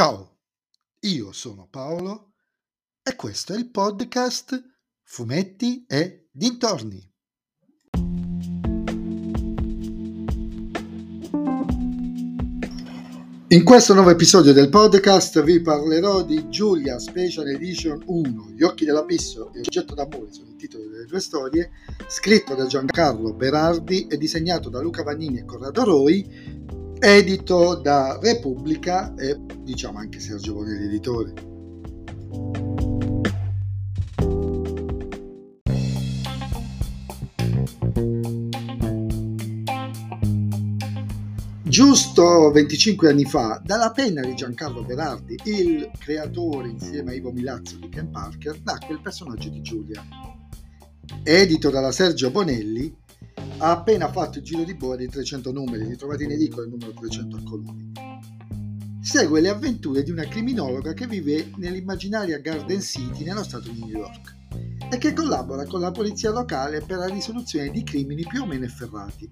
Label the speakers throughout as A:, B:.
A: Ciao, io sono Paolo e questo è il podcast Fumetti e Dintorni. In questo nuovo episodio del podcast vi parlerò di Giulia Special Edition 1, Gli occhi dell'abisso e Oggetto d'amore sono i titoli delle due storie, scritto da Giancarlo Berardi e disegnato da Luca Vagnini e Corrado Roi, edito da Repubblica e diciamo anche Sergio Bonelli editore. Giusto 25 anni fa, dalla penna di Giancarlo Berardi, il creatore insieme a Ivo Milazzo di Ken Parker, nacque il personaggio di Giulia. Edito dalla Sergio Bonelli, ha appena fatto il giro di boa di 300 numeri, li trovate in edicola il numero 300 a colori. Segue le avventure di una criminologa che vive nell'immaginaria Garden City nello stato di New York e che collabora con la polizia locale per la risoluzione di crimini più o meno efferrati.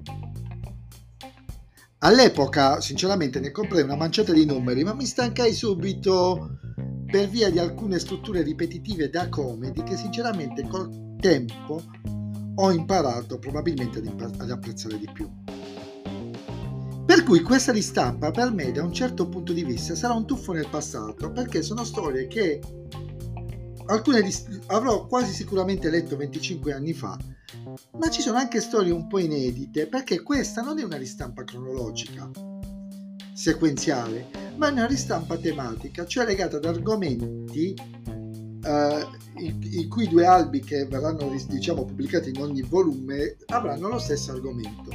A: All'epoca, sinceramente, ne comprai una manciata di numeri, ma mi stancai subito per via di alcune strutture ripetitive da comedy che sinceramente col tempo ho imparato probabilmente ad, impa- ad apprezzare di più. Per cui questa ristampa per me da un certo punto di vista sarà un tuffo nel passato perché sono storie che alcune di, avrò quasi sicuramente letto 25 anni fa, ma ci sono anche storie un po' inedite perché questa non è una ristampa cronologica, sequenziale, ma è una ristampa tematica, cioè legata ad argomenti eh, i, i, cui due albi che verranno diciamo, pubblicati in ogni volume avranno lo stesso argomento.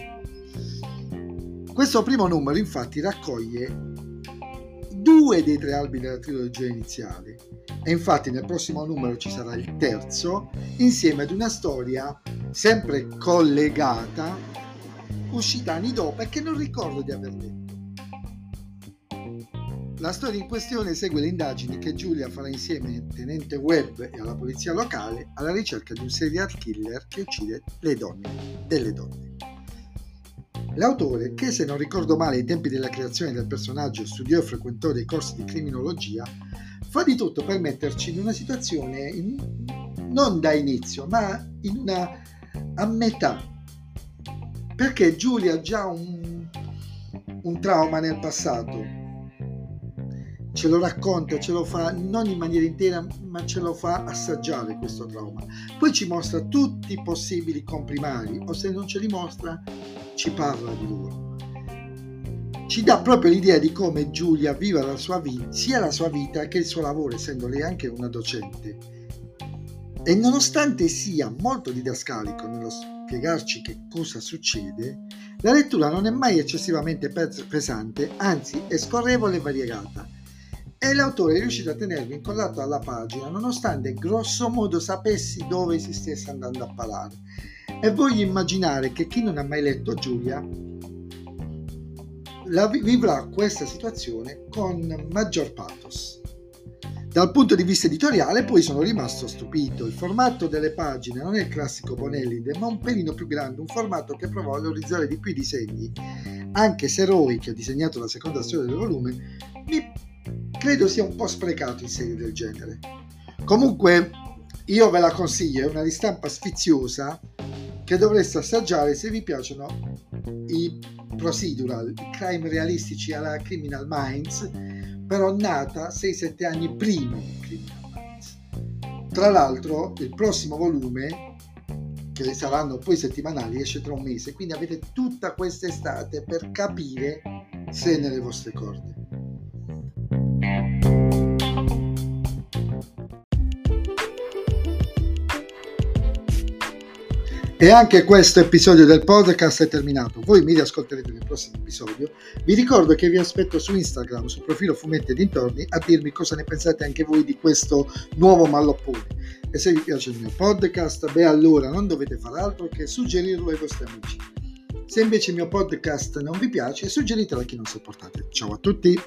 A: Questo primo numero infatti raccoglie due dei tre albi della trilogia iniziale e infatti nel prossimo numero ci sarà il terzo insieme ad una storia sempre collegata uscita anni dopo e che non ricordo di aver detto. La storia in questione segue le indagini che Giulia farà insieme al tenente Webb e alla polizia locale alla ricerca di un serial killer che uccide le donne, delle donne. L'autore, che se non ricordo male ai tempi della creazione del personaggio studiò e frequentò dei corsi di criminologia, fa di tutto per metterci in una situazione in, non da inizio, ma in una a metà. Perché Giulia ha già un, un trauma nel passato, ce lo racconta, ce lo fa non in maniera intera, ma ce lo fa assaggiare questo trauma. Poi ci mostra tutti i possibili comprimari, o se non ce li mostra, ci parla di loro. Ci dà proprio l'idea di come Giulia viva la sua vita, sia la sua vita che il suo lavoro, essendo lei anche una docente. E nonostante sia molto didascalico nello spiegarci che cosa succede, la lettura non è mai eccessivamente pesante, anzi è scorrevole e variegata e l'autore è riuscito a tenermi incollato alla pagina nonostante grosso modo sapessi dove si stesse andando a parare. E voglio immaginare che chi non ha mai letto Giulia la vivrà questa situazione con maggior pathos. Dal punto di vista editoriale poi sono rimasto stupito, il formato delle pagine non è il classico Bonellide ma un pelino più grande, un formato che provò a valorizzare di più i disegni, anche se Roy, che ha disegnato la seconda storia del volume, mi credo sia un po' sprecato in serie del genere. Comunque io ve la consiglio, è una ristampa sfiziosa che dovreste assaggiare se vi piacciono i procedural, i crime realistici alla Criminal Minds, però nata 6-7 anni prima di Criminal Minds. Tra l'altro il prossimo volume, che saranno poi settimanali, esce tra un mese, quindi avete tutta quest'estate per capire se è nelle vostre corde. E anche questo episodio del podcast è terminato. Voi mi riascolterete nel prossimo episodio. Vi ricordo che vi aspetto su Instagram, sul profilo Fumetti e Dintorni, a dirmi cosa ne pensate anche voi di questo nuovo malloppone. E se vi piace il mio podcast, beh allora non dovete fare altro che suggerirlo ai vostri amici. Se invece il mio podcast non vi piace, suggeritelo a chi non sopportate. Ciao a tutti!